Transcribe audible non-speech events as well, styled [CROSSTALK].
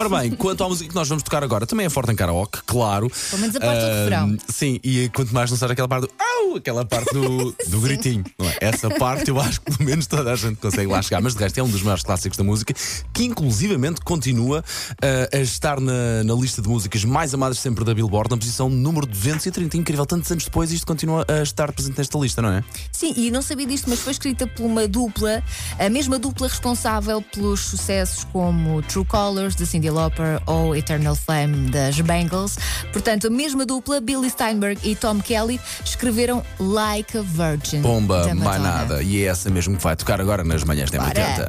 Ora bem, quanto à música que nós vamos tocar agora, também é forte em karaoke, claro. Pelo menos a parte do refrão. Sim, e quanto mais seja aquela parte do au, aquela parte do, [LAUGHS] do gritinho. Essa parte eu acho que pelo menos toda a gente consegue lá chegar. Mas de resto é um dos maiores clássicos da música, que inclusivamente continua ah, a estar na, na lista de músicas mais amadas sempre da Billboard, na posição número 230. Incrível, tantos anos depois isto continua a estar presente nesta lista, não é? Sim, e não sabia disto, mas foi escrita por uma dupla, a mesma dupla responsável pelos sucessos como True Colors, de Cyndi Lauper, ou Eternal Flame, das Bangles. Portanto, a mesma dupla, Billy Steinberg e Tom Kelly, escreveram Like a Virgin. Bomba, mais nada. E é essa mesmo que vai tocar agora nas manhãs da Bora. 80.